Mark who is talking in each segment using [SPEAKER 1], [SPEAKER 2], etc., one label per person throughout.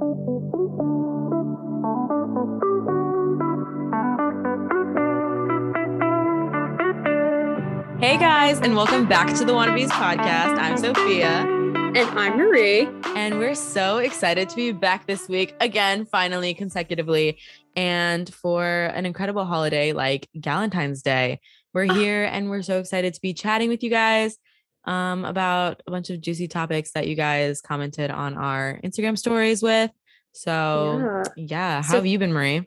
[SPEAKER 1] Hey guys, and welcome back to the Wannabes podcast. I'm Sophia.
[SPEAKER 2] And I'm Marie.
[SPEAKER 1] And we're so excited to be back this week again, finally, consecutively, and for an incredible holiday like Galentine's Day. We're ah. here and we're so excited to be chatting with you guys um, about a bunch of juicy topics that you guys commented on our Instagram stories with. So, yeah, yeah. how so- have you been, Marie?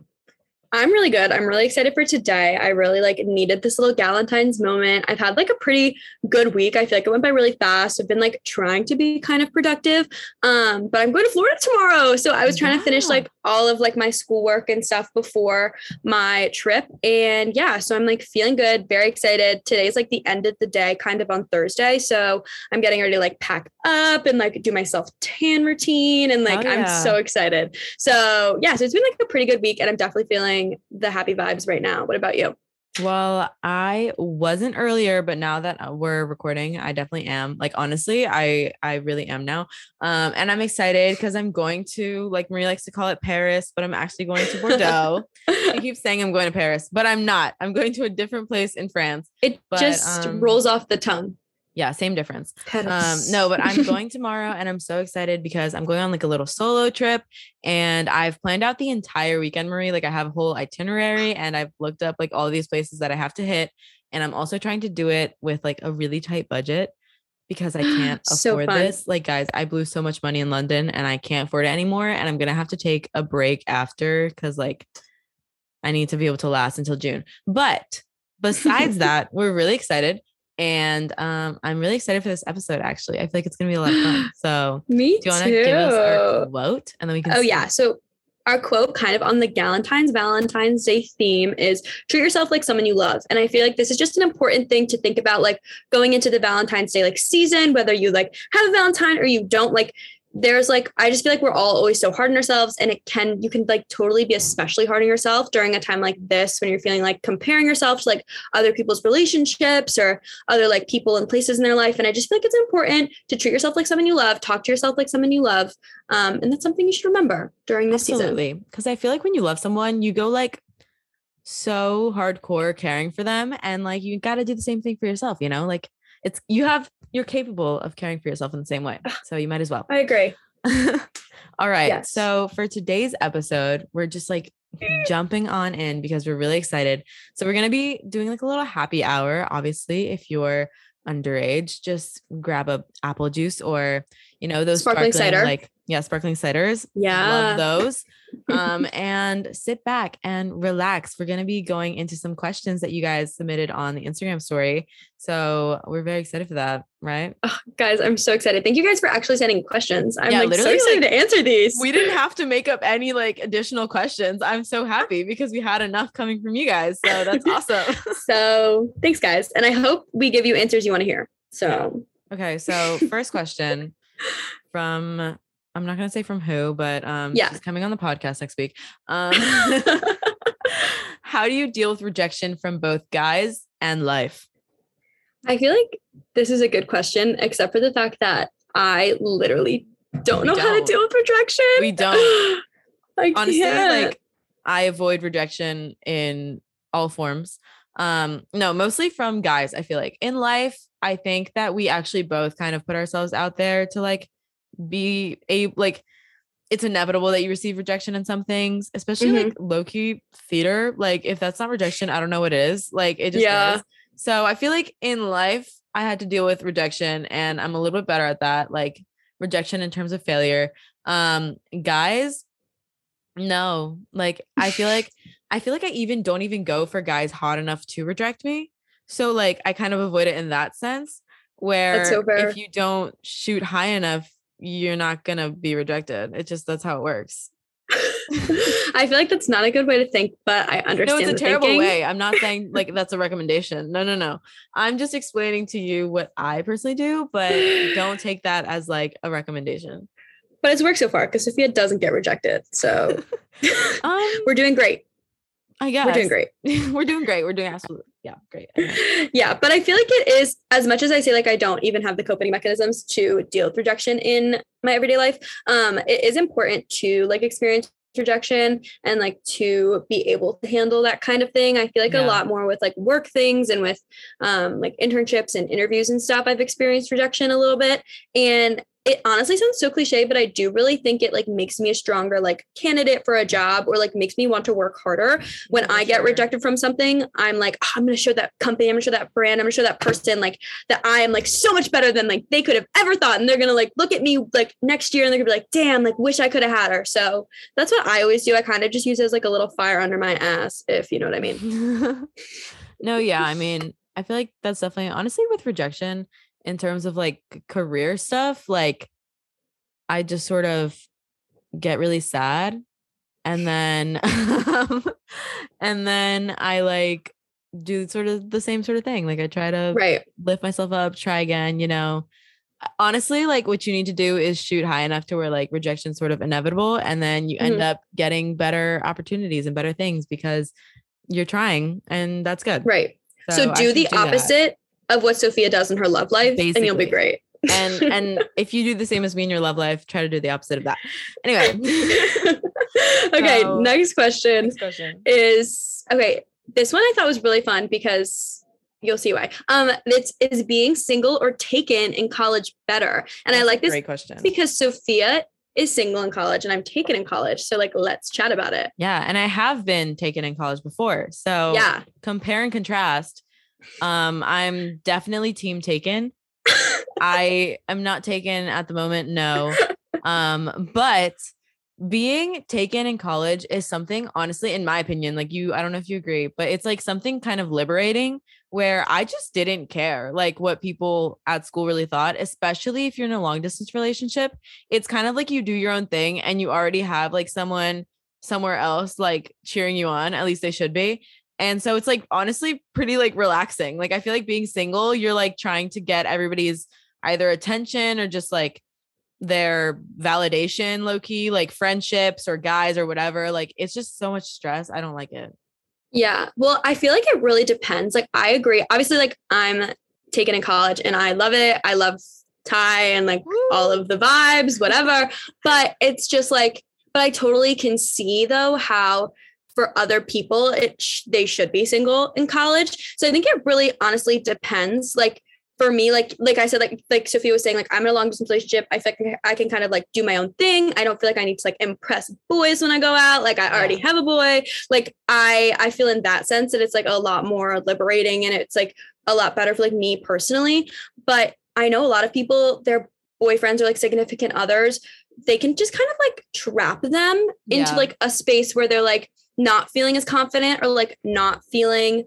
[SPEAKER 2] I'm really good. I'm really excited for today. I really like needed this little Galentine's moment. I've had like a pretty good week. I feel like it went by really fast. I've been like trying to be kind of productive. Um, but I'm going to Florida tomorrow. So I was trying to finish like all of like my schoolwork and stuff before my trip. And yeah, so I'm like feeling good, very excited. Today's like the end of the day, kind of on Thursday. So I'm getting ready to like pack up and like do my self tan routine. And like oh, yeah. I'm so excited. So yeah, so it's been like a pretty good week and I'm definitely feeling the happy vibes right now. What about you?
[SPEAKER 1] Well, I wasn't earlier, but now that uh, we're recording, I definitely am. Like honestly, I I really am now. Um and I'm excited cuz I'm going to like Marie likes to call it Paris, but I'm actually going to Bordeaux. I keep saying I'm going to Paris, but I'm not. I'm going to a different place in France.
[SPEAKER 2] It
[SPEAKER 1] but,
[SPEAKER 2] just um, rolls off the tongue
[SPEAKER 1] yeah, same difference. Um, no, but I'm going tomorrow and I'm so excited because I'm going on like a little solo trip and I've planned out the entire weekend, Marie. Like I have a whole itinerary and I've looked up like all these places that I have to hit. And I'm also trying to do it with like a really tight budget because I can't so afford fun. this. Like, guys, I blew so much money in London and I can't afford it anymore. And I'm gonna have to take a break after because like I need to be able to last until June. But besides that, we're really excited and um, I'm really excited for this episode. Actually, I feel like it's gonna be a lot of fun. So,
[SPEAKER 2] me
[SPEAKER 1] do you
[SPEAKER 2] want to
[SPEAKER 1] give us our quote, and then we can?
[SPEAKER 2] Oh yeah. So our quote, kind of on the Galentine's Valentine's Day theme, is treat yourself like someone you love. And I feel like this is just an important thing to think about, like going into the Valentine's Day like season, whether you like have a Valentine or you don't. Like there's like I just feel like we're all always so hard on ourselves and it can you can like totally be especially hard on yourself during a time like this when you're feeling like comparing yourself to like other people's relationships or other like people and places in their life and I just feel like it's important to treat yourself like someone you love talk to yourself like someone you love um, and that's something you should remember during this season.
[SPEAKER 1] Absolutely.
[SPEAKER 2] season
[SPEAKER 1] because I feel like when you love someone you go like so hardcore caring for them and like you got to do the same thing for yourself you know like it's you have you're capable of caring for yourself in the same way. Ah, so you might as well.
[SPEAKER 2] I agree.
[SPEAKER 1] All right. Yes. So for today's episode, we're just like mm. jumping on in because we're really excited. So we're going to be doing like a little happy hour. Obviously, if you're underage, just grab a apple juice or, you know, those sparkling, sparkling cider. like yeah, sparkling ciders.
[SPEAKER 2] Yeah.
[SPEAKER 1] Love those. um, and sit back and relax. We're going to be going into some questions that you guys submitted on the Instagram story. So we're very excited for that, right?
[SPEAKER 2] Oh, guys, I'm so excited. Thank you guys for actually sending questions. I'm yeah, like so excited like, to answer these.
[SPEAKER 1] We didn't have to make up any like additional questions. I'm so happy because we had enough coming from you guys. So that's awesome.
[SPEAKER 2] so thanks, guys. And I hope we give you answers you want to hear. So,
[SPEAKER 1] okay. So, first question from I'm not gonna say from who, but um
[SPEAKER 2] yeah.
[SPEAKER 1] she's coming on the podcast next week. Um how do you deal with rejection from both guys and life?
[SPEAKER 2] I feel like this is a good question, except for the fact that I literally don't we know don't. how to deal with rejection.
[SPEAKER 1] We don't. I Honestly, can't. like I avoid rejection in all forms. Um, no, mostly from guys, I feel like. In life, I think that we actually both kind of put ourselves out there to like be a like it's inevitable that you receive rejection in some things, especially mm-hmm. like low key theater. Like if that's not rejection, I don't know what it is. Like it just yeah. is. So I feel like in life I had to deal with rejection and I'm a little bit better at that. Like rejection in terms of failure. Um guys, no. Like I feel like I feel like I even don't even go for guys hot enough to reject me. So like I kind of avoid it in that sense where so if you don't shoot high enough you're not gonna be rejected. It just that's how it works.
[SPEAKER 2] I feel like that's not a good way to think, but I understand.
[SPEAKER 1] No, it's
[SPEAKER 2] a
[SPEAKER 1] terrible
[SPEAKER 2] thinking.
[SPEAKER 1] way. I'm not saying like that's a recommendation. No, no, no. I'm just explaining to you what I personally do, but don't take that as like a recommendation.
[SPEAKER 2] But it's worked so far because Sophia doesn't get rejected. So um, we're doing great.
[SPEAKER 1] I guess
[SPEAKER 2] we're doing great.
[SPEAKER 1] we're doing great. We're doing absolutely yeah, great.
[SPEAKER 2] yeah, but I feel like it is as much as I say like I don't even have the coping mechanisms to deal with rejection in my everyday life. Um, it is important to like experience rejection and like to be able to handle that kind of thing. I feel like yeah. a lot more with like work things and with um like internships and interviews and stuff. I've experienced rejection a little bit. And it honestly sounds so cliche, but I do really think it like makes me a stronger like candidate for a job or like makes me want to work harder. When I get rejected from something, I'm like, oh, I'm gonna show that company, I'm gonna show that brand, I'm gonna show that person like that I am like so much better than like they could have ever thought. And they're gonna like look at me like next year and they're gonna be like, damn, like wish I could have had her. So that's what I always do. I kind of just use it as like a little fire under my ass, if you know what I mean.
[SPEAKER 1] no, yeah. I mean, I feel like that's definitely honestly with rejection, in terms of like career stuff, like I just sort of get really sad and then and then I like do sort of the same sort of thing. Like I try to
[SPEAKER 2] right.
[SPEAKER 1] lift myself up, try again, you know. Honestly, like what you need to do is shoot high enough to where like rejection sort of inevitable and then you mm-hmm. end up getting better opportunities and better things because you're trying and that's good.
[SPEAKER 2] Right. So, so do the do opposite of what Sophia does in her love life, Basically. and you'll be great.
[SPEAKER 1] and and if you do the same as me in your love life, try to do the opposite of that. Anyway.
[SPEAKER 2] okay, so, next, question next question is okay. This one I thought was really fun because you'll see why. Um, it's is being single or taken in college better? And That's I like this
[SPEAKER 1] great question
[SPEAKER 2] because Sophia is single in college and I'm taken in college. So like let's chat about it.
[SPEAKER 1] Yeah. And I have been taken in college before. So
[SPEAKER 2] yeah,
[SPEAKER 1] compare and contrast. Um, I'm definitely team taken. I am not taken at the moment, no. Um, but being taken in college is something honestly in my opinion like you i don't know if you agree but it's like something kind of liberating where i just didn't care like what people at school really thought especially if you're in a long distance relationship it's kind of like you do your own thing and you already have like someone somewhere else like cheering you on at least they should be and so it's like honestly pretty like relaxing. Like I feel like being single, you're like trying to get everybody's either attention or just like their validation low key, like friendships or guys or whatever. Like it's just so much stress. I don't like it.
[SPEAKER 2] Yeah. Well, I feel like it really depends. Like I agree. Obviously, like I'm taken in college and I love it. I love Ty and like Woo. all of the vibes, whatever. but it's just like, but I totally can see though how for other people it sh- they should be single in college. So i think it really honestly depends like for me like like i said like like sophia was saying like i'm in a long distance relationship. I feel like i can kind of like do my own thing. I don't feel like i need to like impress boys when i go out. Like i already have a boy. Like i i feel in that sense that it's like a lot more liberating and it's like a lot better for like me personally. But i know a lot of people their boyfriends or like significant others they can just kind of like trap them into yeah. like a space where they're like not feeling as confident or like not feeling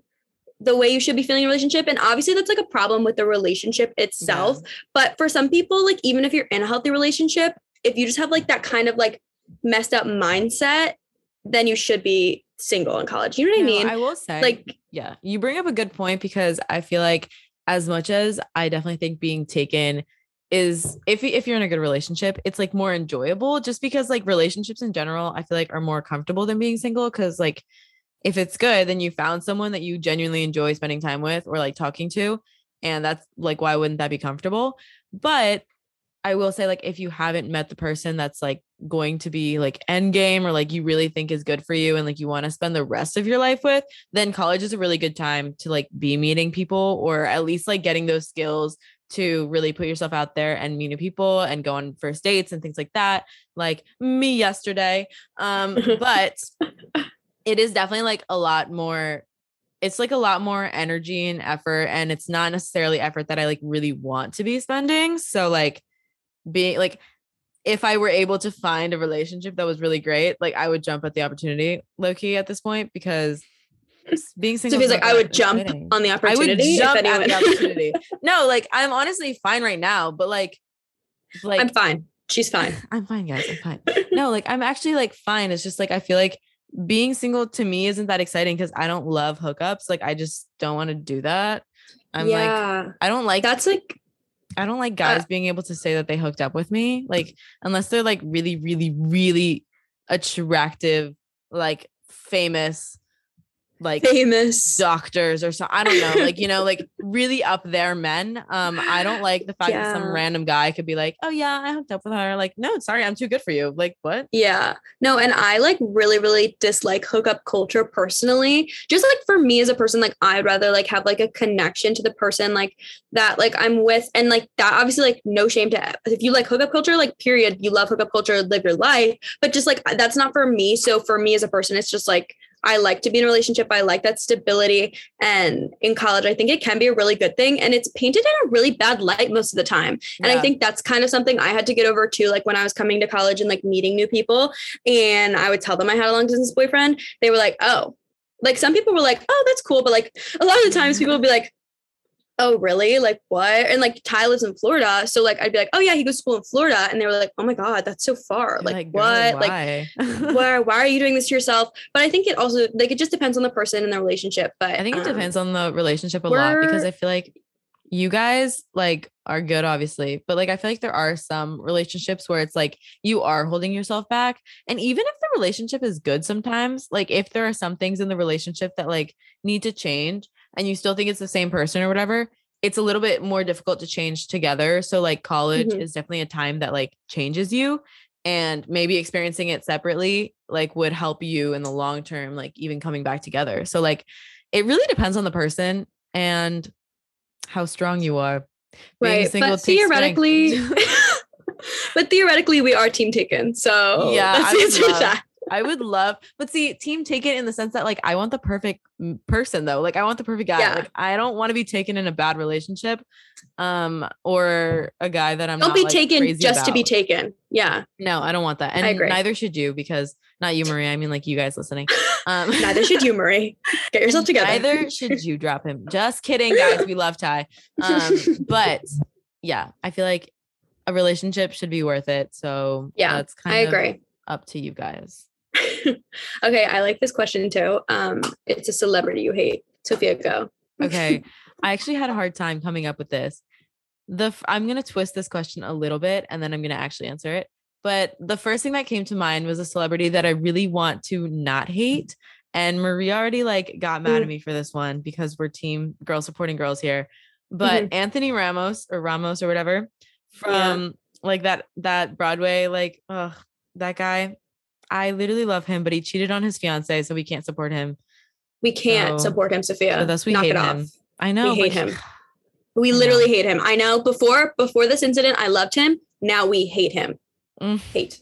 [SPEAKER 2] the way you should be feeling in a relationship. And obviously that's like a problem with the relationship itself. Yeah. But for some people, like even if you're in a healthy relationship, if you just have like that kind of like messed up mindset, then you should be single in college. You know what no, I mean?
[SPEAKER 1] I will say like yeah, you bring up a good point because I feel like as much as I definitely think being taken is if if you're in a good relationship, it's like more enjoyable just because like relationships in general, I feel like are more comfortable than being single cuz like if it's good, then you found someone that you genuinely enjoy spending time with or like talking to and that's like why wouldn't that be comfortable? But I will say like if you haven't met the person that's like going to be like end game or like you really think is good for you and like you want to spend the rest of your life with, then college is a really good time to like be meeting people or at least like getting those skills to really put yourself out there and meet new people and go on first dates and things like that like me yesterday um but it is definitely like a lot more it's like a lot more energy and effort and it's not necessarily effort that I like really want to be spending so like being like if I were able to find a relationship that was really great like I would jump at the opportunity low key at this point because being single.
[SPEAKER 2] So he's like, I would jump exciting. on the opportunity.
[SPEAKER 1] I would jump at the opportunity. no, like I'm honestly fine right now, but like,
[SPEAKER 2] like I'm fine. She's fine.
[SPEAKER 1] I'm fine, guys. I'm fine. no, like I'm actually like fine. It's just like I feel like being single to me isn't that exciting because I don't love hookups. Like I just don't want to do that. I'm yeah. like, I don't like
[SPEAKER 2] that's like
[SPEAKER 1] I don't like guys uh, being able to say that they hooked up with me. Like unless they're like really, really, really attractive, like famous like
[SPEAKER 2] famous
[SPEAKER 1] doctors or so I don't know, like you know, like really up there men. Um, I don't like the fact yeah. that some random guy could be like, "Oh yeah, I hooked up with her." Like, no, sorry, I'm too good for you. Like, what?
[SPEAKER 2] Yeah, no, and I like really, really dislike hookup culture personally. Just like for me as a person, like I'd rather like have like a connection to the person like that, like I'm with, and like that. Obviously, like no shame to if you like hookup culture, like period, you love hookup culture, live your life. But just like that's not for me. So for me as a person, it's just like I like to be in a relationship. I like that stability. And in college, I think it can be a really good thing. And it's painted in a really bad light most of the time. And yeah. I think that's kind of something I had to get over too. Like when I was coming to college and like meeting new people, and I would tell them I had a long distance boyfriend, they were like, oh, like some people were like, oh, that's cool. But like a lot of the times people would be like, oh really? Like what? And like ty lives in florida so like i'd be like oh yeah he goes to school in florida and they were like oh my god that's so far. Like, like, what? Why? like why? why are you doing this to yourself? But i think it also like it just depends on the person and the relationship but
[SPEAKER 1] i think it um, depends on the relationship a lot because i feel like you guys like are good obviously but like i feel like there are some relationships where it's like you are holding yourself back and even if the relationship is good sometimes like if there are some things in the relationship that like need to change and you still think it's the same person or whatever, it's a little bit more difficult to change together. So like college mm-hmm. is definitely a time that like changes you and maybe experiencing it separately like would help you in the long term like even coming back together. So like it really depends on the person and how strong you are.
[SPEAKER 2] Being right. but theoretically but theoretically we are team taken. So
[SPEAKER 1] yeah, that's the answer love, that. I would love, but see, team take it in the sense that like I want the perfect person though. Like I want the perfect guy. Yeah. Like I don't want to be taken in a bad relationship, um, or a guy that I'm
[SPEAKER 2] don't
[SPEAKER 1] not,
[SPEAKER 2] be
[SPEAKER 1] like,
[SPEAKER 2] taken just
[SPEAKER 1] about.
[SPEAKER 2] to be taken. Yeah.
[SPEAKER 1] No, I don't want that, and neither should you because not you, Marie. I mean, like you guys listening.
[SPEAKER 2] Um, neither should you, Marie. Get yourself together.
[SPEAKER 1] Neither should you drop him. Just kidding, guys. We love Ty. Um, but yeah, I feel like a relationship should be worth it. So
[SPEAKER 2] yeah, that's kind I agree.
[SPEAKER 1] Up to you guys.
[SPEAKER 2] okay, I like this question too. Um, it's a celebrity you hate. Sophia, go.
[SPEAKER 1] okay, I actually had a hard time coming up with this. The I'm gonna twist this question a little bit, and then I'm gonna actually answer it. But the first thing that came to mind was a celebrity that I really want to not hate. And Marie already like got mad mm. at me for this one because we're team girls supporting girls here. But mm-hmm. Anthony Ramos or Ramos or whatever from yeah. like that that Broadway like oh that guy I literally love him, but he cheated on his fiance, so we can't support him.
[SPEAKER 2] We can't so, support him, Sophia. So that's we Knock hate him. Off.
[SPEAKER 1] I know.
[SPEAKER 2] We hate him. We literally hate him. I know. Before before this incident, I loved him. Now we hate him. Mm. Hate.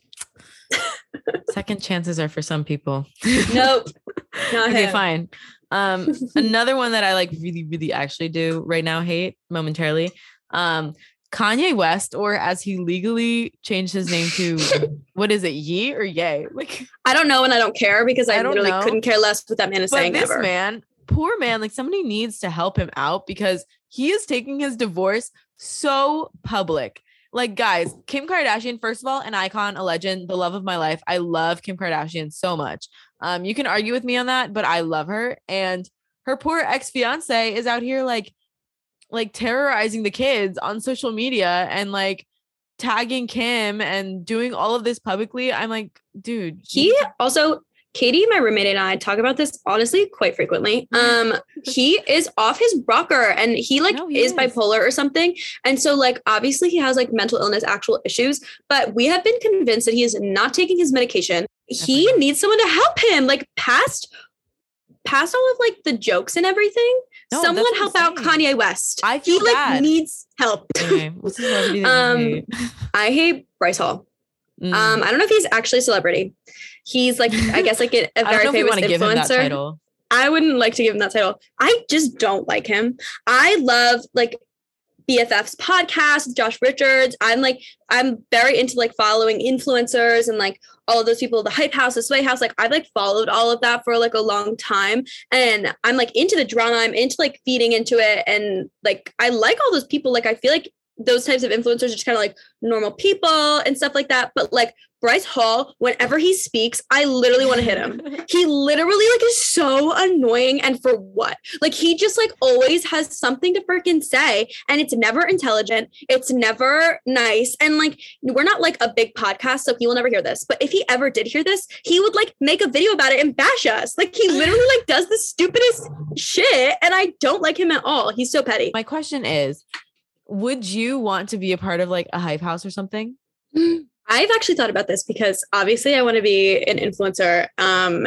[SPEAKER 1] Second chances are for some people.
[SPEAKER 2] Nope.
[SPEAKER 1] Not okay, him. fine. Um, another one that I like really, really actually do right now, hate momentarily. Um, Kanye West, or as he legally changed his name to what is it, Ye or Yay? Like
[SPEAKER 2] I don't know and I don't care because I, I literally know. couldn't care less what that man is but saying.
[SPEAKER 1] This
[SPEAKER 2] ever.
[SPEAKER 1] man, poor man, like somebody needs to help him out because he is taking his divorce so public. Like, guys, Kim Kardashian, first of all, an icon, a legend, the love of my life. I love Kim Kardashian so much. Um, you can argue with me on that, but I love her. And her poor ex-fiance is out here like like terrorizing the kids on social media and like tagging Kim and doing all of this publicly. I'm like, dude.
[SPEAKER 2] He also Katie, my roommate, and I talk about this honestly quite frequently. Um, he is off his rocker and he like no, he is, is, bipolar or something. And so, like, obviously, he has like mental illness, actual issues, but we have been convinced that he is not taking his medication. He needs someone to help him, like, past past all of like the jokes and everything. No, someone help out Kanye West.
[SPEAKER 1] I feel
[SPEAKER 2] he
[SPEAKER 1] bad.
[SPEAKER 2] like needs help. Okay. um, I hate Bryce Hall. Mm. Um, I don't know if he's actually a celebrity. He's like, I guess, like a, a very famous influencer. I wouldn't like to give him that title. I just don't like him. I love like BFF's podcast Josh Richards. I'm like, I'm very into like following influencers and like all of those people, the Hype House, the Sway House. Like I've like followed all of that for like a long time. And I'm like into the drama. I'm into like feeding into it. And like I like all those people. Like I feel like those types of influencers are just kind of like normal people and stuff like that. But like Bryce Hall, whenever he speaks, I literally want to hit him. he literally like is so annoying and for what? Like he just like always has something to freaking say and it's never intelligent. It's never nice. And like we're not like a big podcast so he will never hear this. But if he ever did hear this, he would like make a video about it and bash us. Like he literally like does the stupidest shit and I don't like him at all. He's so petty.
[SPEAKER 1] My question is, would you want to be a part of like a hype house or something?
[SPEAKER 2] I've actually thought about this because obviously I want to be an influencer. Um,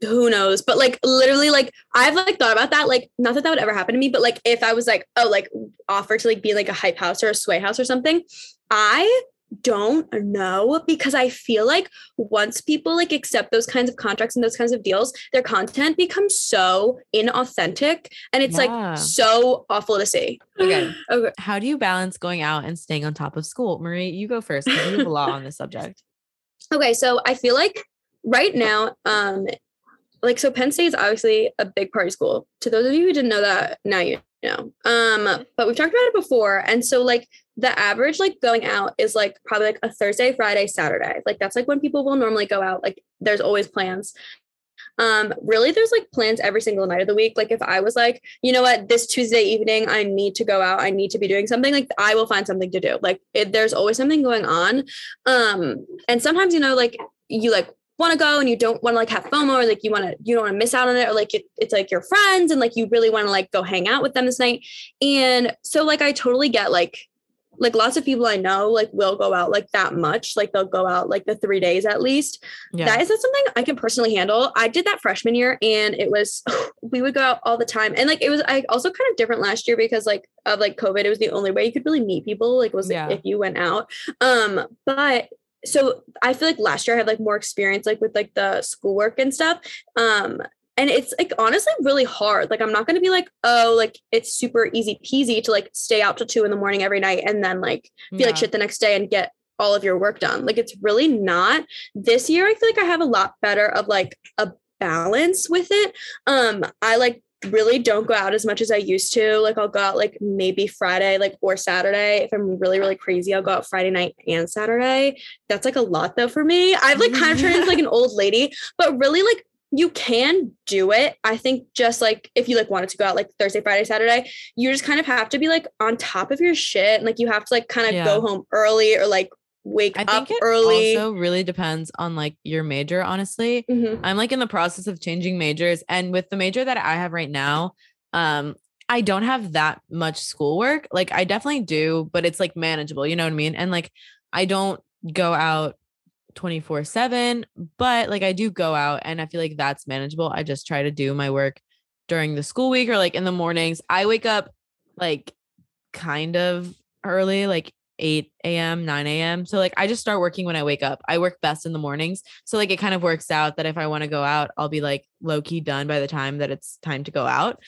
[SPEAKER 2] who knows? But like literally, like I've like thought about that. Like, not that that would ever happen to me, but like if I was like, oh, like offered to like be like a hype house or a sway house or something, I don't know because I feel like once people like accept those kinds of contracts and those kinds of deals, their content becomes so inauthentic and it's yeah. like so awful to see.
[SPEAKER 1] Okay. okay. How do you balance going out and staying on top of school? Marie, you go first because you have a lot on this subject.
[SPEAKER 2] Okay, so I feel like right now, um, like so Penn State is obviously a big party school. To those of you who didn't know that, now you know. Um, but we've talked about it before. And so like the average like going out is like probably like a Thursday, Friday, Saturday. Like that's like when people will normally go out. Like there's always plans. Um, really there's like plans every single night of the week. Like if I was like, you know what, this Tuesday evening I need to go out, I need to be doing something, like I will find something to do. Like it, there's always something going on. Um, and sometimes, you know, like you like want to go and you don't want to like have FOMO or like you want to you don't want to miss out on it or like it, it's like your friends and like you really want to like go hang out with them this night. And so like I totally get like like lots of people I know like will go out like that much. Like they'll go out like the three days at least. Yeah. That is not something I can personally handle. I did that freshman year and it was we would go out all the time. And like it was I also kind of different last year because like of like COVID, it was the only way you could really meet people, like was yeah. if you went out. Um, but so I feel like last year I had like more experience like with like the schoolwork and stuff. Um and it's like honestly really hard. Like I'm not gonna be like, oh, like it's super easy peasy to like stay out till two in the morning every night and then like feel yeah. like shit the next day and get all of your work done. Like it's really not. This year I feel like I have a lot better of like a balance with it. Um I like really don't go out as much as I used to. Like I'll go out like maybe Friday, like or Saturday. If I'm really, really crazy, I'll go out Friday night and Saturday. That's like a lot though for me. I've like kind of turned into like an old lady, but really like you can do it. I think just like if you like wanted to go out like Thursday, Friday, Saturday, you just kind of have to be like on top of your shit. And like you have to like kind of yeah. go home early or like wake I up it early.
[SPEAKER 1] Also, really depends on like your major. Honestly, mm-hmm. I'm like in the process of changing majors, and with the major that I have right now, um, I don't have that much schoolwork. Like I definitely do, but it's like manageable. You know what I mean? And like I don't go out 24 7, but like I do go out, and I feel like that's manageable. I just try to do my work during the school week or like in the mornings. I wake up like kind of early, like 8 a.m., 9 a.m. So like I just start working when I wake up. I work best in the mornings. So like it kind of works out that if I want to go out, I'll be like low key done by the time that it's time to go out.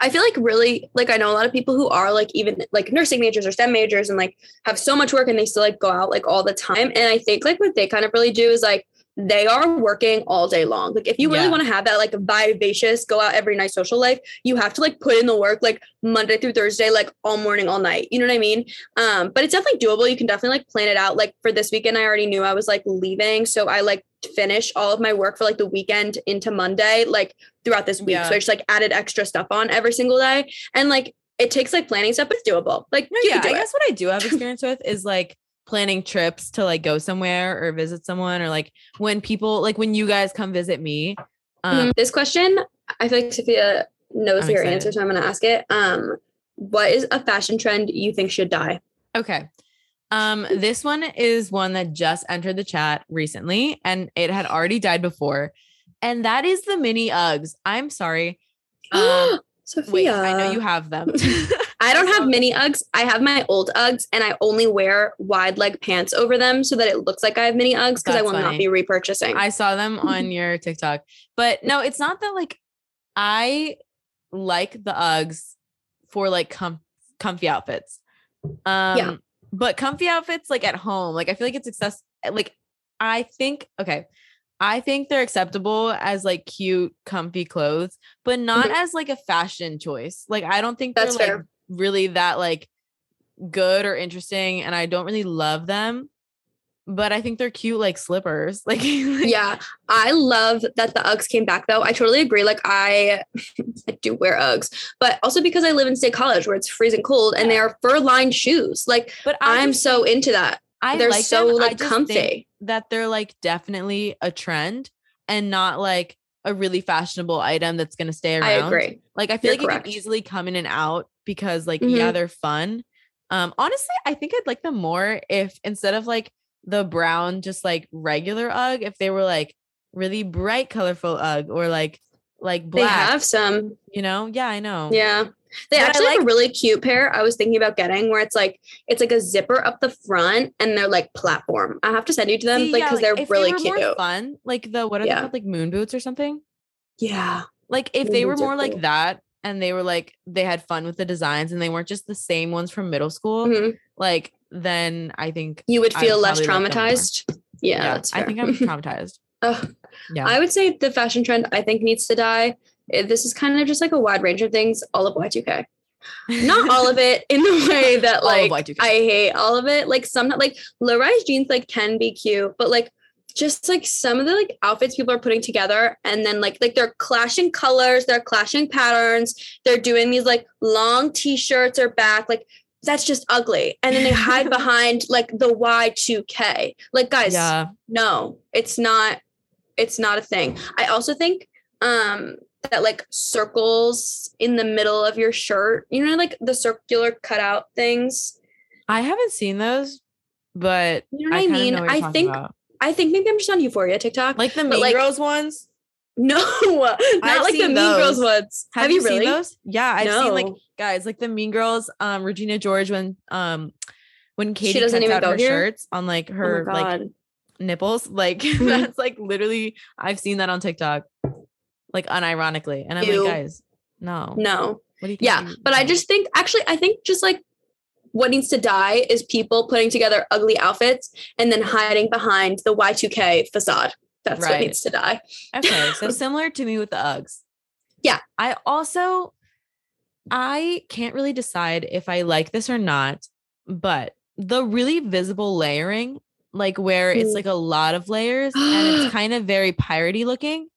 [SPEAKER 2] I feel like really like I know a lot of people who are like even like nursing majors or STEM majors and like have so much work and they still like go out like all the time. And I think like what they kind of really do is like they are working all day long. Like if you really yeah. want to have that like vivacious go out every night social life, you have to like put in the work like Monday through Thursday, like all morning, all night. You know what I mean? Um, but it's definitely doable. You can definitely like plan it out. Like for this weekend, I already knew I was like leaving. So I like finish all of my work for like the weekend into Monday, like throughout this week. Yeah. So I just like added extra stuff on every single day. And like it takes like planning stuff, but it's doable. Like
[SPEAKER 1] no, yeah, I it. guess what I do have experience with is like planning trips to like go somewhere or visit someone or like when people like when you guys come visit me
[SPEAKER 2] um mm-hmm. this question i feel like sophia knows I'm your excited. answer so i'm going to ask it um what is a fashion trend you think should die
[SPEAKER 1] okay um this one is one that just entered the chat recently and it had already died before and that is the mini uggs i'm sorry
[SPEAKER 2] um, Sophia. Wait,
[SPEAKER 1] I know you have them.
[SPEAKER 2] I don't have mini Uggs. I have my old Uggs and I only wear wide leg pants over them so that it looks like I have mini Uggs because I will funny. not be repurchasing.
[SPEAKER 1] I saw them on your TikTok. But no, it's not that like I like the Uggs for like com- comfy outfits. Um yeah. but comfy outfits like at home, like I feel like it's success like I think okay. I think they're acceptable as like cute, comfy clothes, but not mm-hmm. as like a fashion choice. Like I don't think That's they're fair. like really that like good or interesting and I don't really love them. but I think they're cute like slippers. Like, like
[SPEAKER 2] yeah, I love that the Uggs came back though. I totally agree. Like I, I do wear Uggs, but also because I live in State College where it's freezing cold and they are fur lined shoes. Like,
[SPEAKER 1] but I
[SPEAKER 2] I'm so into that.
[SPEAKER 1] I
[SPEAKER 2] They're
[SPEAKER 1] like
[SPEAKER 2] so
[SPEAKER 1] them.
[SPEAKER 2] Like comfy.
[SPEAKER 1] that they're like definitely a trend and not like a really fashionable item that's gonna stay around.
[SPEAKER 2] I agree.
[SPEAKER 1] Like I feel
[SPEAKER 2] You're
[SPEAKER 1] like
[SPEAKER 2] correct.
[SPEAKER 1] it can easily come in and out because like yeah,
[SPEAKER 2] Mhm.
[SPEAKER 1] they're fun. Um honestly, I think I'd like them more if instead of like the brown just like regular UGG, if they were like really bright colorful UGG or like like black.
[SPEAKER 2] They have some.
[SPEAKER 1] you know? Yeah, I know.
[SPEAKER 2] Yeah. They
[SPEAKER 1] But
[SPEAKER 2] actually have a really cute pair I was thinking about getting where it's like it's like a zipper up the front and they're like platform. I have to send you to them
[SPEAKER 1] See,
[SPEAKER 2] like
[SPEAKER 1] yeah,
[SPEAKER 2] because they're really
[SPEAKER 1] were
[SPEAKER 2] cute.
[SPEAKER 1] more fun, like the what are
[SPEAKER 2] Yeah.
[SPEAKER 1] they called? Like moon boots or something?
[SPEAKER 2] Yeah.
[SPEAKER 1] Like if
[SPEAKER 2] Moon
[SPEAKER 1] they were more like that and they were like they had fun with the designs and they weren't just the same ones from middle school,
[SPEAKER 2] Mhm.
[SPEAKER 1] like then I think
[SPEAKER 2] You would feel
[SPEAKER 1] would
[SPEAKER 2] less
[SPEAKER 1] like
[SPEAKER 2] traumatized. Yeah, that's
[SPEAKER 1] I think I'm traumatized.
[SPEAKER 2] Ugh.
[SPEAKER 1] Yeah.
[SPEAKER 2] I would say the fashion trend I think needs to die. Eh, This is kind of just like a wide range of things, all of Y2K. Not all of it in the way that like
[SPEAKER 1] Y2K.
[SPEAKER 2] I hate all of it. Like some not like low rise jeans like can be cute, but like just like some of the like outfits people are putting together and then like like they're clashing colors, they're clashing patterns, they're doing these like long t-shirts or back like that's just ugly. And then they hide behind like the Y2K. Like guys,
[SPEAKER 1] yeah.
[SPEAKER 2] no it's not it's not a thing i also think um that like circles in the middle of your shirt you know like the circular cutout things
[SPEAKER 1] I haven't seen those, but
[SPEAKER 2] You know what
[SPEAKER 1] I,
[SPEAKER 2] I mean?
[SPEAKER 1] what
[SPEAKER 2] I think-
[SPEAKER 1] about.
[SPEAKER 2] i think maybe i'm just on euphoria tiktok
[SPEAKER 1] like the Mean
[SPEAKER 2] like,
[SPEAKER 1] Girls ones.
[SPEAKER 2] no not
[SPEAKER 1] I've
[SPEAKER 2] like the mean girls ones
[SPEAKER 1] Have,
[SPEAKER 2] have,
[SPEAKER 1] you,
[SPEAKER 2] you really
[SPEAKER 1] seen those? Yeah, I've seen like guys like the Mean Girls. Um, Regina George when um when Cady
[SPEAKER 2] doesn't
[SPEAKER 1] cuts
[SPEAKER 2] even go
[SPEAKER 1] her
[SPEAKER 2] here?
[SPEAKER 1] shirts on like
[SPEAKER 2] oh
[SPEAKER 1] her
[SPEAKER 2] my
[SPEAKER 1] like nipples. Like that's like literally I've seen that on TikTok, like unironically, and I'm
[SPEAKER 2] Ew.
[SPEAKER 1] like, guys, no,
[SPEAKER 2] no
[SPEAKER 1] What do you think?
[SPEAKER 2] yeah
[SPEAKER 1] you-
[SPEAKER 2] but i just think actually i think just like what needs to die is people putting together ugly outfits and then hiding behind the y2k facade that's what
[SPEAKER 1] Right.
[SPEAKER 2] needs to die
[SPEAKER 1] Okay, so similar to me with the Uggs.
[SPEAKER 2] Yeah.
[SPEAKER 1] I also I can't really decide if I like this or not, but the really visible layering, like where it's like a lot of layers and it's kind of very piratey looking.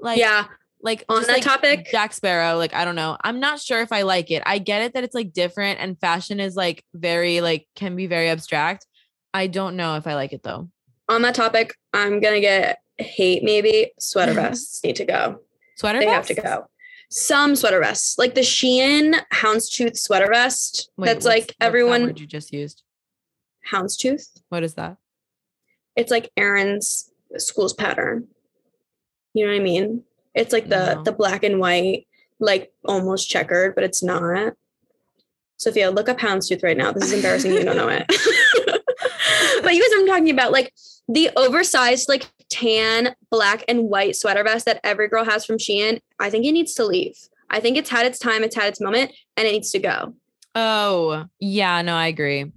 [SPEAKER 1] Like
[SPEAKER 2] yeah
[SPEAKER 1] like
[SPEAKER 2] on that
[SPEAKER 1] like
[SPEAKER 2] topic
[SPEAKER 1] Jack Sparrow, like I don't know. I'm not sure if I like it. I get it that it's like different and fashion is like very like can be very abstract. I don't know if I like it though.
[SPEAKER 2] on that topic, I'm gonna get hate. Maybe sweater vests need to go.
[SPEAKER 1] Sweater
[SPEAKER 2] They have to go. Some sweater vests, like the Shein Houndstooth sweater vest.
[SPEAKER 1] Wait,
[SPEAKER 2] that's like
[SPEAKER 1] that
[SPEAKER 2] everyone
[SPEAKER 1] word you just used.
[SPEAKER 2] Houndstooth.
[SPEAKER 1] What is that?
[SPEAKER 2] It's like Aaron's school's pattern. You know what I mean? It's like the
[SPEAKER 1] No.
[SPEAKER 2] the black and white, like almost checkered, but it's not. Sophia, look up Houndstooth right now. This is embarrassing. you don't know it. but you guys know I'm talking about. Like the oversized, like tan, black, and white sweater vest that every girl has from Shein. I think it needs to leave. I think it's had its time, it's had its moment, and it needs to go.
[SPEAKER 1] Oh, yeah, no, I agree.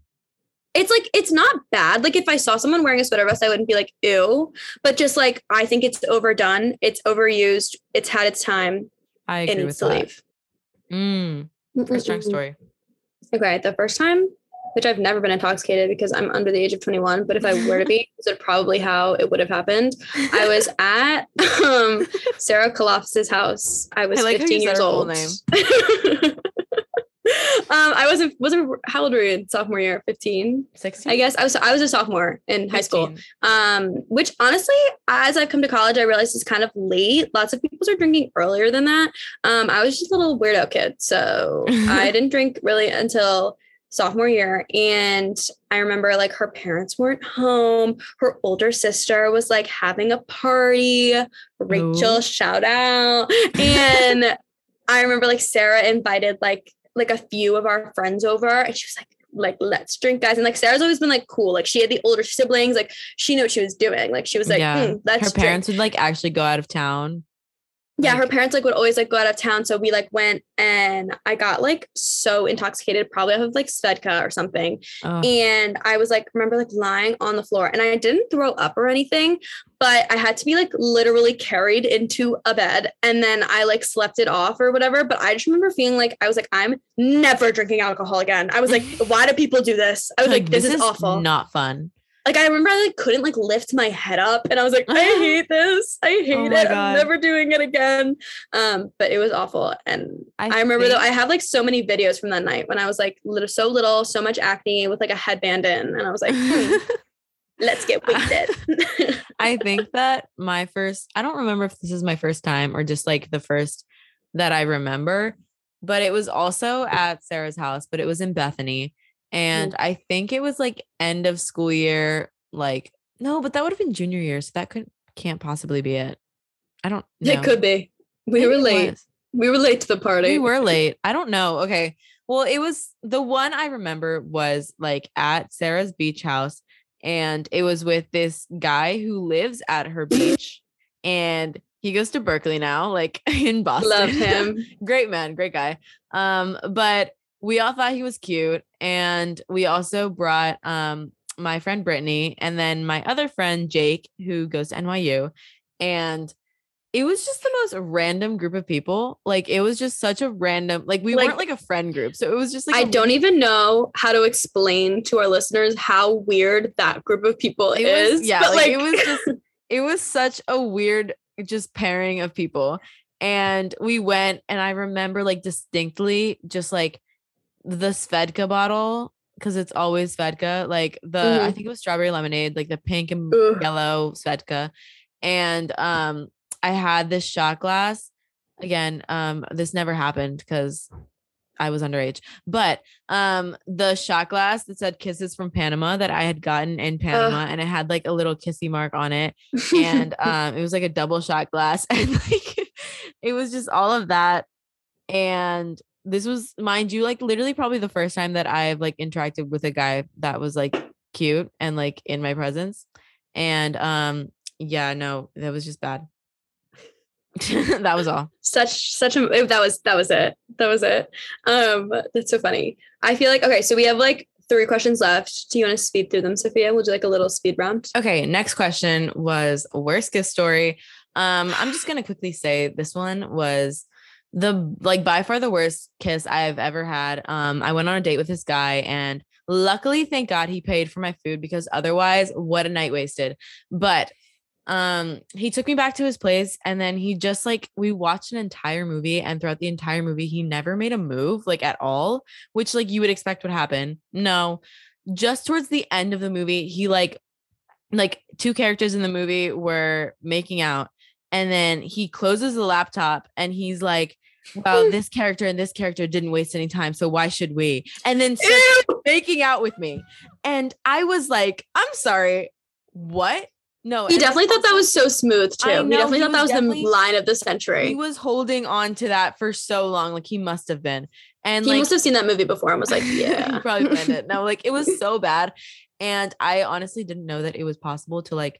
[SPEAKER 2] It's like it's not bad. Like if I saw someone wearing a sweater vest, I wouldn't be like, ew. But just like I think it's overdone, it's overused, it's had its time,
[SPEAKER 1] I
[SPEAKER 2] it
[SPEAKER 1] agree
[SPEAKER 2] needs
[SPEAKER 1] with
[SPEAKER 2] to
[SPEAKER 1] that.
[SPEAKER 2] leave.
[SPEAKER 1] Mm, first story.
[SPEAKER 2] Okay, the first time, which I've never been intoxicated because I'm under the age of 21, but if I were to be, this is probably how it would have happened. I was at um, Sarah Kalofs's house. I was
[SPEAKER 1] I like how
[SPEAKER 2] 15
[SPEAKER 1] you said
[SPEAKER 2] years old. um, I wasn't wasn't how old were you in sophomore year? 15,
[SPEAKER 1] 16?
[SPEAKER 2] I guess. I was I was a sophomore in high school. Um, which honestly, as I've come to college, I realized is kind of late. Lots of people are drinking earlier than that. Um, I was just a little weirdo kid, so I didn't drink really until sophomore year. And I remember like her parents weren't home. Her older sister was like having a party. Rachel,
[SPEAKER 1] Ooh.
[SPEAKER 2] shout out. And I remember like Sarah invited like like a few of our friends over, and she was like like let's drink guys and like sarah's always been like cool like she had the older siblings like she knew what she was doing like she was like
[SPEAKER 1] Yeah.
[SPEAKER 2] hmm, let's
[SPEAKER 1] Her
[SPEAKER 2] drink.
[SPEAKER 1] parents would like actually go out of town.
[SPEAKER 2] Yeah her parents like would always like go out of town so we like went and i got like so intoxicated probably off of like svedka or something
[SPEAKER 1] Oh,
[SPEAKER 2] and I was like, remember like lying on the floor, and I didn't throw up or anything, but I had to be like literally carried into a bed, and then I like slept it off or whatever. But I just remember feeling like I was like, I'm never drinking alcohol again. I was like, why do people do this? I was like, this, is, awful.
[SPEAKER 1] Not fun.
[SPEAKER 2] Like I remember I like couldn't like lift my head up and I was like, I hate this. I hate
[SPEAKER 1] Oh
[SPEAKER 2] it.
[SPEAKER 1] my
[SPEAKER 2] I'm never doing it again. Um, but it was awful. And
[SPEAKER 1] I
[SPEAKER 2] I, remember though, I
[SPEAKER 1] think-
[SPEAKER 2] have like so many videos from that night when I was like little so little, so much acne with like a headband in. And I was like, hmm, let's get wasted.
[SPEAKER 1] I think that my first, I don't remember if this is my first time or just like the first that I remember, but it was also at Sarah's house, but it was in Bethany. And I think it was like end of school year, like, no, but that would have been junior year. So that could, can't possibly be it. I don't know.
[SPEAKER 2] it could be. We
[SPEAKER 1] Maybe
[SPEAKER 2] were late. We were late to the party.
[SPEAKER 1] We were late. I don't know. Okay. Well, it was the one I remember was like at Sarah's beach house, and it was with this guy who lives at her beach, and he goes to Berklee now, like in Boston.
[SPEAKER 2] Love him.
[SPEAKER 1] great man, great guy. Um, but we all thought he was cute, and we also brought um my friend Brittany and then my other friend Jake, who goes to NYU, and it was just the most random group of people. Like it was just such a random, like we
[SPEAKER 2] Like-
[SPEAKER 1] weren't like a friend group, so it was just like
[SPEAKER 2] I
[SPEAKER 1] a
[SPEAKER 2] don't even know how to explain to our listeners how weird that group of people
[SPEAKER 1] It
[SPEAKER 2] is.
[SPEAKER 1] was, yeah,
[SPEAKER 2] but
[SPEAKER 1] like, it was just it was such a weird just pairing of people. And we went and I remember like distinctly just like the Svedka bottle because it's always Svedka, like the I
[SPEAKER 2] Mhm.
[SPEAKER 1] think it was strawberry lemonade, like the pink and
[SPEAKER 2] Ugh.
[SPEAKER 1] yellow Svedka. And um I had this shot glass. Again, um this never happened because I was underage. But um the shot glass that said kisses from Panama that I had gotten in Panama and it had like a little kissy mark on it and um it was like a double shot glass and like it was just all of that and this was mind you like literally probably the first time that I've like interacted with a guy that was like cute and like in my presence. And um yeah no that was just bad. That was all.
[SPEAKER 2] Such such a that was that was it. That was it. Um that's so funny. I feel like okay so we have like three questions left. Do you want to speed through them sophia? We'll do like a little speed round.
[SPEAKER 1] Okay, next question was worst kiss story. Um, I'm just gonna quickly say this one was the like by far the worst kiss I've ever had. Um, I went on a date with this guy and luckily, thank God he paid for my food because otherwise, what a night wasted. But um he took me back to his place and then he just like we watched an entire movie and throughout the entire movie he never made a move like at all which like you would expect would happen no just towards the end of the movie he like like two characters in the movie were making out and then he closes the laptop and he's like well this character and this character didn't waste any time so why should we and then making out with me and i was like i'm sorry what no
[SPEAKER 2] he definitely thought that was so smooth too
[SPEAKER 1] I
[SPEAKER 2] he definitely
[SPEAKER 1] he
[SPEAKER 2] thought that
[SPEAKER 1] was
[SPEAKER 2] was the line of the century.
[SPEAKER 1] he was holding on to that for so long like he must have been and
[SPEAKER 2] he
[SPEAKER 1] like
[SPEAKER 2] must have seen that movie before and was like yeah
[SPEAKER 1] probably planned it. No, like it was so bad. And I honestly didn't know that it was possible to like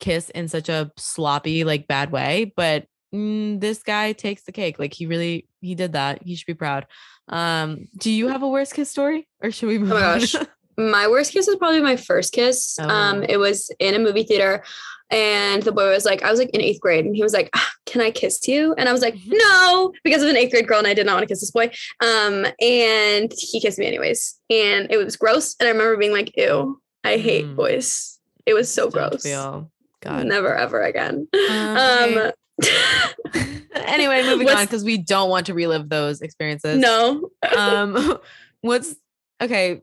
[SPEAKER 1] kiss in such a sloppy, like bad way. But mm, this guy takes the cake. Like he really he did that. He should be proud. Um, do you have a worst kiss story or should we move
[SPEAKER 2] Oh my
[SPEAKER 1] on?
[SPEAKER 2] gosh. my worst kiss was probably my first kiss. Um,
[SPEAKER 1] Oh.
[SPEAKER 2] it was in a movie theater, and the boy was like, I was like in eighth grade, and he was like, "Ah, "Can I kiss you?" And I was like, "No," because was an eighth grade girl, and I did not want to kiss this boy. Um, and he kissed me anyways, and it was gross. And I remember being like, "Ew, I hate
[SPEAKER 1] Mm.
[SPEAKER 2] boys." It was so
[SPEAKER 1] Don't
[SPEAKER 2] gross.
[SPEAKER 1] feel God.
[SPEAKER 2] Never ever again.
[SPEAKER 1] Um,
[SPEAKER 2] Um,
[SPEAKER 1] anyway, moving
[SPEAKER 2] What's-
[SPEAKER 1] on because we don't want to relive those experiences.
[SPEAKER 2] no.
[SPEAKER 1] um what's okay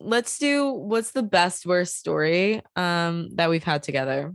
[SPEAKER 1] let's do what's the best worst story um that we've had together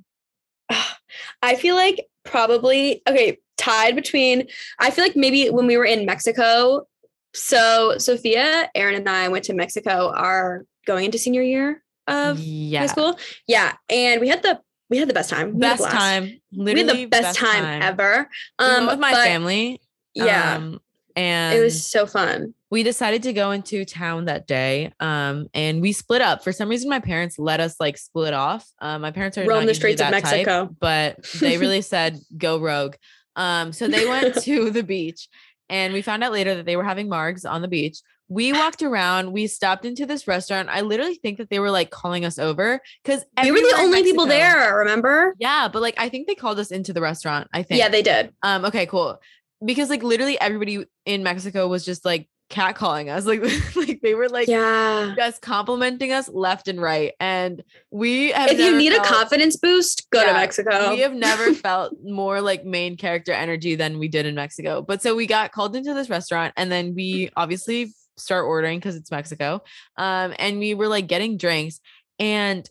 [SPEAKER 2] I feel like probably okay, tied between I feel like maybe when we were in Mexico. So Sophia, Aaron, and I went to Mexico our going into senior year of
[SPEAKER 1] yeah
[SPEAKER 2] high school. Yeah. And we had the we had the best time. We
[SPEAKER 1] best time
[SPEAKER 2] We had the best, time, ever.
[SPEAKER 1] We
[SPEAKER 2] Um
[SPEAKER 1] with my
[SPEAKER 2] but
[SPEAKER 1] family
[SPEAKER 2] Yeah.
[SPEAKER 1] um, and
[SPEAKER 2] it was so fun.
[SPEAKER 1] we decided to go into town that day um and we split up for some reason my parents let us like split off um my parents are
[SPEAKER 2] Roam the streets of
[SPEAKER 1] that type,
[SPEAKER 2] Mexico.
[SPEAKER 1] but they really said go rogue um so they went to the beach and we found out later that they were having margs on the beach we walked around we stopped into this restaurant i literally think that they were like calling us over because
[SPEAKER 2] We were the only people there, remember?
[SPEAKER 1] yeah but like i think they called us into the restaurant i think
[SPEAKER 2] Yeah, they did.
[SPEAKER 1] um, okay, cool. Because like literally everybody in Mexico was just like catcalling us. Like, like they were like
[SPEAKER 2] yeah.
[SPEAKER 1] just complimenting us left and right. And we have
[SPEAKER 2] If you need a confidence boost, go to Mexico.
[SPEAKER 1] we have never felt more like main character energy than we did in Mexico. But so we got called into this restaurant and then we obviously start ordering because it's Mexico. Um, and we were like getting drinks. And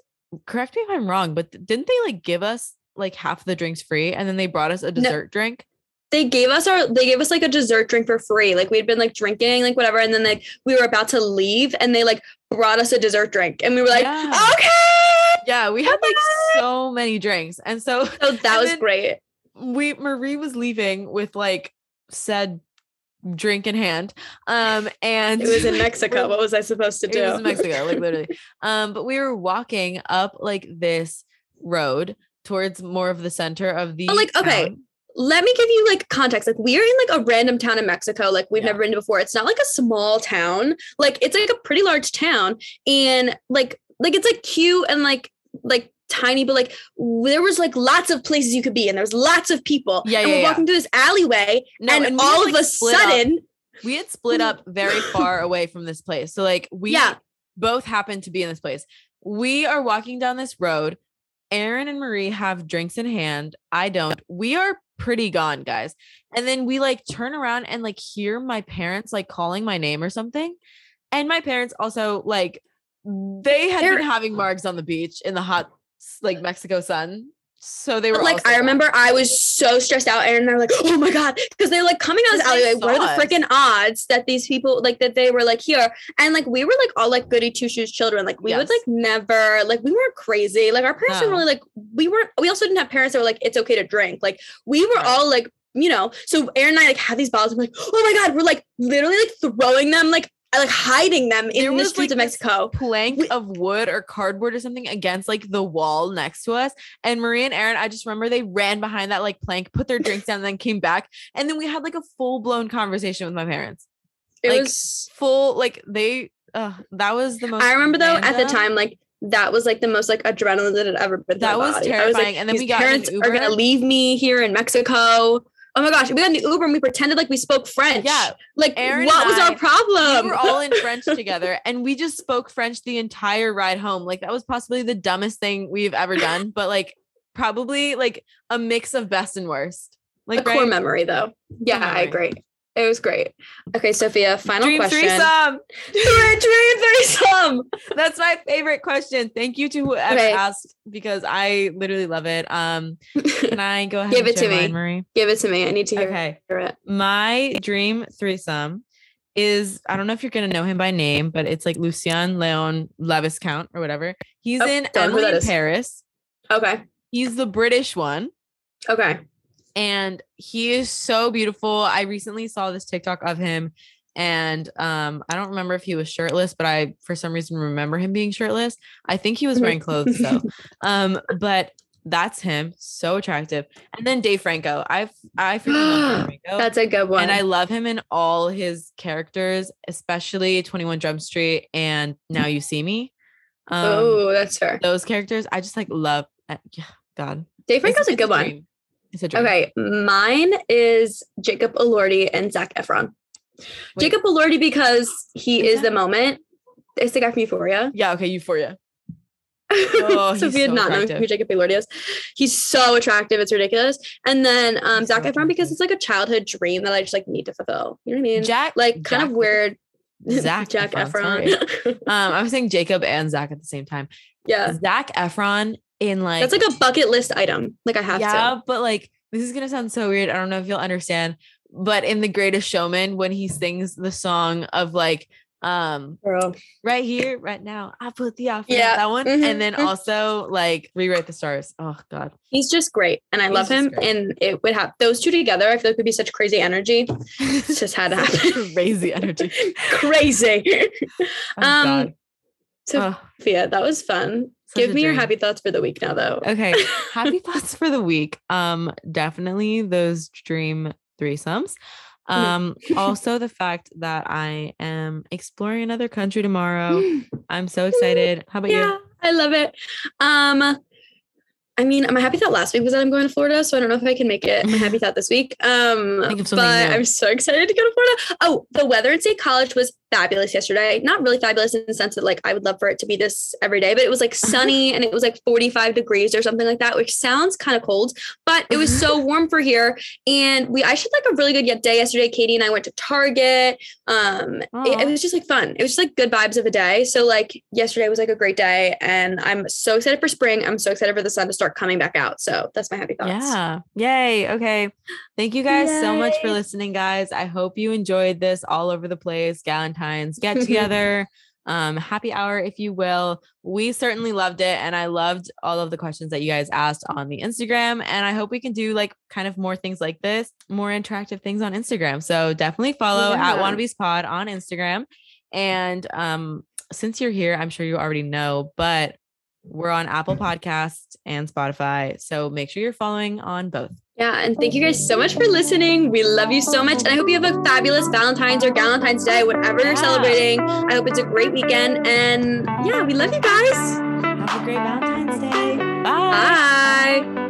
[SPEAKER 1] correct me if I'm wrong, but didn't they like give us like half the drinks free and then they brought us a dessert drink?
[SPEAKER 2] they gave us our they gave us like a dessert drink for free. Like we'd been like drinking, like whatever, and then like we were about to leave and they like brought us a dessert drink. And we were like,
[SPEAKER 1] Yeah.
[SPEAKER 2] okay.
[SPEAKER 1] Yeah, we had like so many drinks. And so
[SPEAKER 2] So that was great.
[SPEAKER 1] we Marie was leaving with like said drink in hand. Um and
[SPEAKER 2] It was in Mexico. What was I supposed to do?
[SPEAKER 1] It was in Mexico, like literally. Um, but we were walking up like this road towards more of the center of the
[SPEAKER 2] Oh, like, okay. Let me give you like context. Like we're in like a random town in Mexico. Like we've
[SPEAKER 1] Yeah.
[SPEAKER 2] never been to before. It's not like a small town. Like it's like a pretty large town, and like like it's like cute and like like tiny, but like there was like lots of places you could be, and there was lots of people.
[SPEAKER 1] Yeah,
[SPEAKER 2] and
[SPEAKER 1] yeah,
[SPEAKER 2] we're
[SPEAKER 1] yeah.
[SPEAKER 2] walking through this alleyway,
[SPEAKER 1] No,
[SPEAKER 2] and,
[SPEAKER 1] and
[SPEAKER 2] all
[SPEAKER 1] had,
[SPEAKER 2] of a
[SPEAKER 1] split up.
[SPEAKER 2] sudden,
[SPEAKER 1] we had split up very far away from this place. So like we
[SPEAKER 2] Yeah.
[SPEAKER 1] both happened to be in this place. We are walking down this road. Aaron and Marie have drinks in hand. I don't. We are pretty gone, guys. And then we like turn around and like hear my parents like calling my name or something. And my parents also like they had
[SPEAKER 2] They're-
[SPEAKER 1] been having margs on the beach in the hot like Mexico sun. So they were
[SPEAKER 2] But, like I remember I was so stressed out and they're like, oh my God. Because they're like coming down this
[SPEAKER 1] 'Cause they
[SPEAKER 2] alleyway. What are the freaking odds that these people like that they were like here? And like we were like all like goody two shoes children. Like we would like never like we weren't crazy. Like our parents
[SPEAKER 1] No.
[SPEAKER 2] were really like we weren't we also didn't have parents that were like, it's okay to drink. Like we were
[SPEAKER 1] Right.
[SPEAKER 2] all like, you know, so Aaron and I like had these bottles. I'm like, oh my God, we're like literally like throwing them, like like hiding them
[SPEAKER 1] There
[SPEAKER 2] in the
[SPEAKER 1] was,
[SPEAKER 2] streets
[SPEAKER 1] like,
[SPEAKER 2] of Mexico.
[SPEAKER 1] plank
[SPEAKER 2] We-
[SPEAKER 1] of wood or cardboard or something against like the wall next to us. And Marie and Aaron, I just remember they ran behind that like plank, put their drinks down, and then came back. And then we had like a full blown conversation with my parents.
[SPEAKER 2] It
[SPEAKER 1] like,
[SPEAKER 2] was
[SPEAKER 1] Full like they uh that was the most
[SPEAKER 2] I remember though at the time, like that was like the most like adrenaline that had ever been.
[SPEAKER 1] That was
[SPEAKER 2] body. I was like,
[SPEAKER 1] terrifying. And then we got
[SPEAKER 2] parents are gonna leave me here in Mexico. Oh my gosh, we got in the Uber and we pretended like we spoke French.
[SPEAKER 1] Yeah.
[SPEAKER 2] like
[SPEAKER 1] Aaron
[SPEAKER 2] what was
[SPEAKER 1] I-
[SPEAKER 2] our problem?
[SPEAKER 1] we were all in French together and we just spoke French the entire ride home. Like that was possibly the dumbest thing we've ever done, but like probably like a mix of best and worst. Like
[SPEAKER 2] a core memory though. Yeah, I agree. It was great. Okay, Sophia, final
[SPEAKER 1] Dream
[SPEAKER 2] question.
[SPEAKER 1] threesome.
[SPEAKER 2] Dream, dream threesome.
[SPEAKER 1] That's my favorite question. Thank you to whoever
[SPEAKER 2] Okay.
[SPEAKER 1] asked because I literally love it. Um, can I go ahead?
[SPEAKER 2] Give it to me.
[SPEAKER 1] mine, Marie.
[SPEAKER 2] Give it to me. I need to hear
[SPEAKER 1] Okay,
[SPEAKER 2] it.
[SPEAKER 1] my dream threesome is I don't know if you're gonna know him by name, but it's like Lucien Leon Laviscount or whatever. He's
[SPEAKER 2] Oh,
[SPEAKER 1] in
[SPEAKER 2] don't know who
[SPEAKER 1] Emily in. Paris.
[SPEAKER 2] Okay.
[SPEAKER 1] He's the British one.
[SPEAKER 2] Okay.
[SPEAKER 1] And he is so beautiful. I recently saw this TikTok of him and um I don't remember if he was shirtless, but I for some reason remember him being shirtless. I think he was wearing clothes though. um but that's him, so attractive. And then Dave Franco. I I freaking Franco.
[SPEAKER 2] That's a good one.
[SPEAKER 1] and I love him in all his characters, especially 21 Jump Street and Now You See Me. Um
[SPEAKER 2] oh, that's fair.
[SPEAKER 1] those characters I just like love uh, yeah, God.
[SPEAKER 2] Dave Franco's a good one.
[SPEAKER 1] dream. It's a dream.
[SPEAKER 2] Okay, mine is Jacob Elordi and Zac Efron.
[SPEAKER 1] Wait.
[SPEAKER 2] Jacob Elordi because he
[SPEAKER 1] Is
[SPEAKER 2] is the moment. It's the guy from Euphoria.
[SPEAKER 1] Yeah, okay, Euphoria. Oh, he's
[SPEAKER 2] Sophia
[SPEAKER 1] so
[SPEAKER 2] not know
[SPEAKER 1] attractive.
[SPEAKER 2] who Jacob Elordi is. He's so attractive, it's ridiculous. And then um,
[SPEAKER 1] He's so
[SPEAKER 2] Zac Efron because it's like a childhood dream that I just like need to fulfill. You know what I mean?
[SPEAKER 1] Jack,
[SPEAKER 2] like kind
[SPEAKER 1] Jack-
[SPEAKER 2] of weird.
[SPEAKER 1] Zac
[SPEAKER 2] Jack
[SPEAKER 1] Efron,
[SPEAKER 2] Efron.
[SPEAKER 1] Um, I was saying Jacob and Zac at the same time.
[SPEAKER 2] yeah,
[SPEAKER 1] Zac Efron in like
[SPEAKER 2] that's like a bucket list item. Like I have
[SPEAKER 1] yeah,
[SPEAKER 2] to.
[SPEAKER 1] Yeah, but like this is gonna sound so weird. I don't know if you'll understand, but in The Greatest Showman, when he sings the song of like um
[SPEAKER 2] Girl.
[SPEAKER 1] right here, right now, I put the offer
[SPEAKER 2] Yeah,
[SPEAKER 1] that one,
[SPEAKER 2] mhm,
[SPEAKER 1] and then
[SPEAKER 2] mhm.
[SPEAKER 1] also like rewrite the stars. Oh God,
[SPEAKER 2] He's just great, and I
[SPEAKER 1] He's
[SPEAKER 2] love him.
[SPEAKER 1] great.
[SPEAKER 2] And it would have those two together. I feel like would be such crazy energy. It's just had to happen.
[SPEAKER 1] crazy energy.
[SPEAKER 2] crazy.
[SPEAKER 1] Oh,
[SPEAKER 2] Um,
[SPEAKER 1] God.
[SPEAKER 2] So,
[SPEAKER 1] Oh,
[SPEAKER 2] Sophia, that was fun.
[SPEAKER 1] Such
[SPEAKER 2] Give me your happy thoughts for the week now, though.
[SPEAKER 1] Okay, happy thoughts for the week. Um, definitely those dream threesomes.
[SPEAKER 2] Mhm.
[SPEAKER 1] Um, also the fact that I am exploring another country tomorrow. I'm so excited. How about you?
[SPEAKER 2] yeah, I love it. Um, I mean, my happy thought last week was that I'm going to Florida, so I don't know if I can make it my happy thought this week. Um, but new. I'm so excited to go to Florida. Oh, the weather in State College was fabulous yesterday. Not really fabulous in the sense that like I would love for it to be this every day, but it was like sunny and it was like 45 degrees or something like that, which sounds kind of cold, but it was so warm for here. And we I should like a really good day yesterday. Cady and I went to Target. Um, it, it, was just like fun. It was just like good vibes of a day. So like yesterday was like a great day, and I'm so excited for spring. I'm so excited for the sun to start coming back out. So that's my happy thoughts.
[SPEAKER 1] Yeah. Yay. Okay. Thank you guys Yay. so much for listening, guys. I hope you enjoyed this all over the place. Galentine's get together. um, happy hour, if you will. We certainly loved it. And I loved all of the questions that you guys asked on the Instagram. And I hope we can do like kind of more things like this, more interactive things on Instagram. So definitely follow yeah. at Wannabes Pod on Instagram. And um, since you're here, I'm sure you already know, but we're on Apple Podcasts and Spotify. So make sure you're following on both.
[SPEAKER 2] Yeah. And thank you guys so much for listening. We love you so much. And I hope you have a fabulous Valentine's or Galentine's Day, whatever you're celebrating. I hope it's a great weekend. And yeah, we love you guys.
[SPEAKER 1] Have a great Valentine's Day. Bye.
[SPEAKER 2] Bye.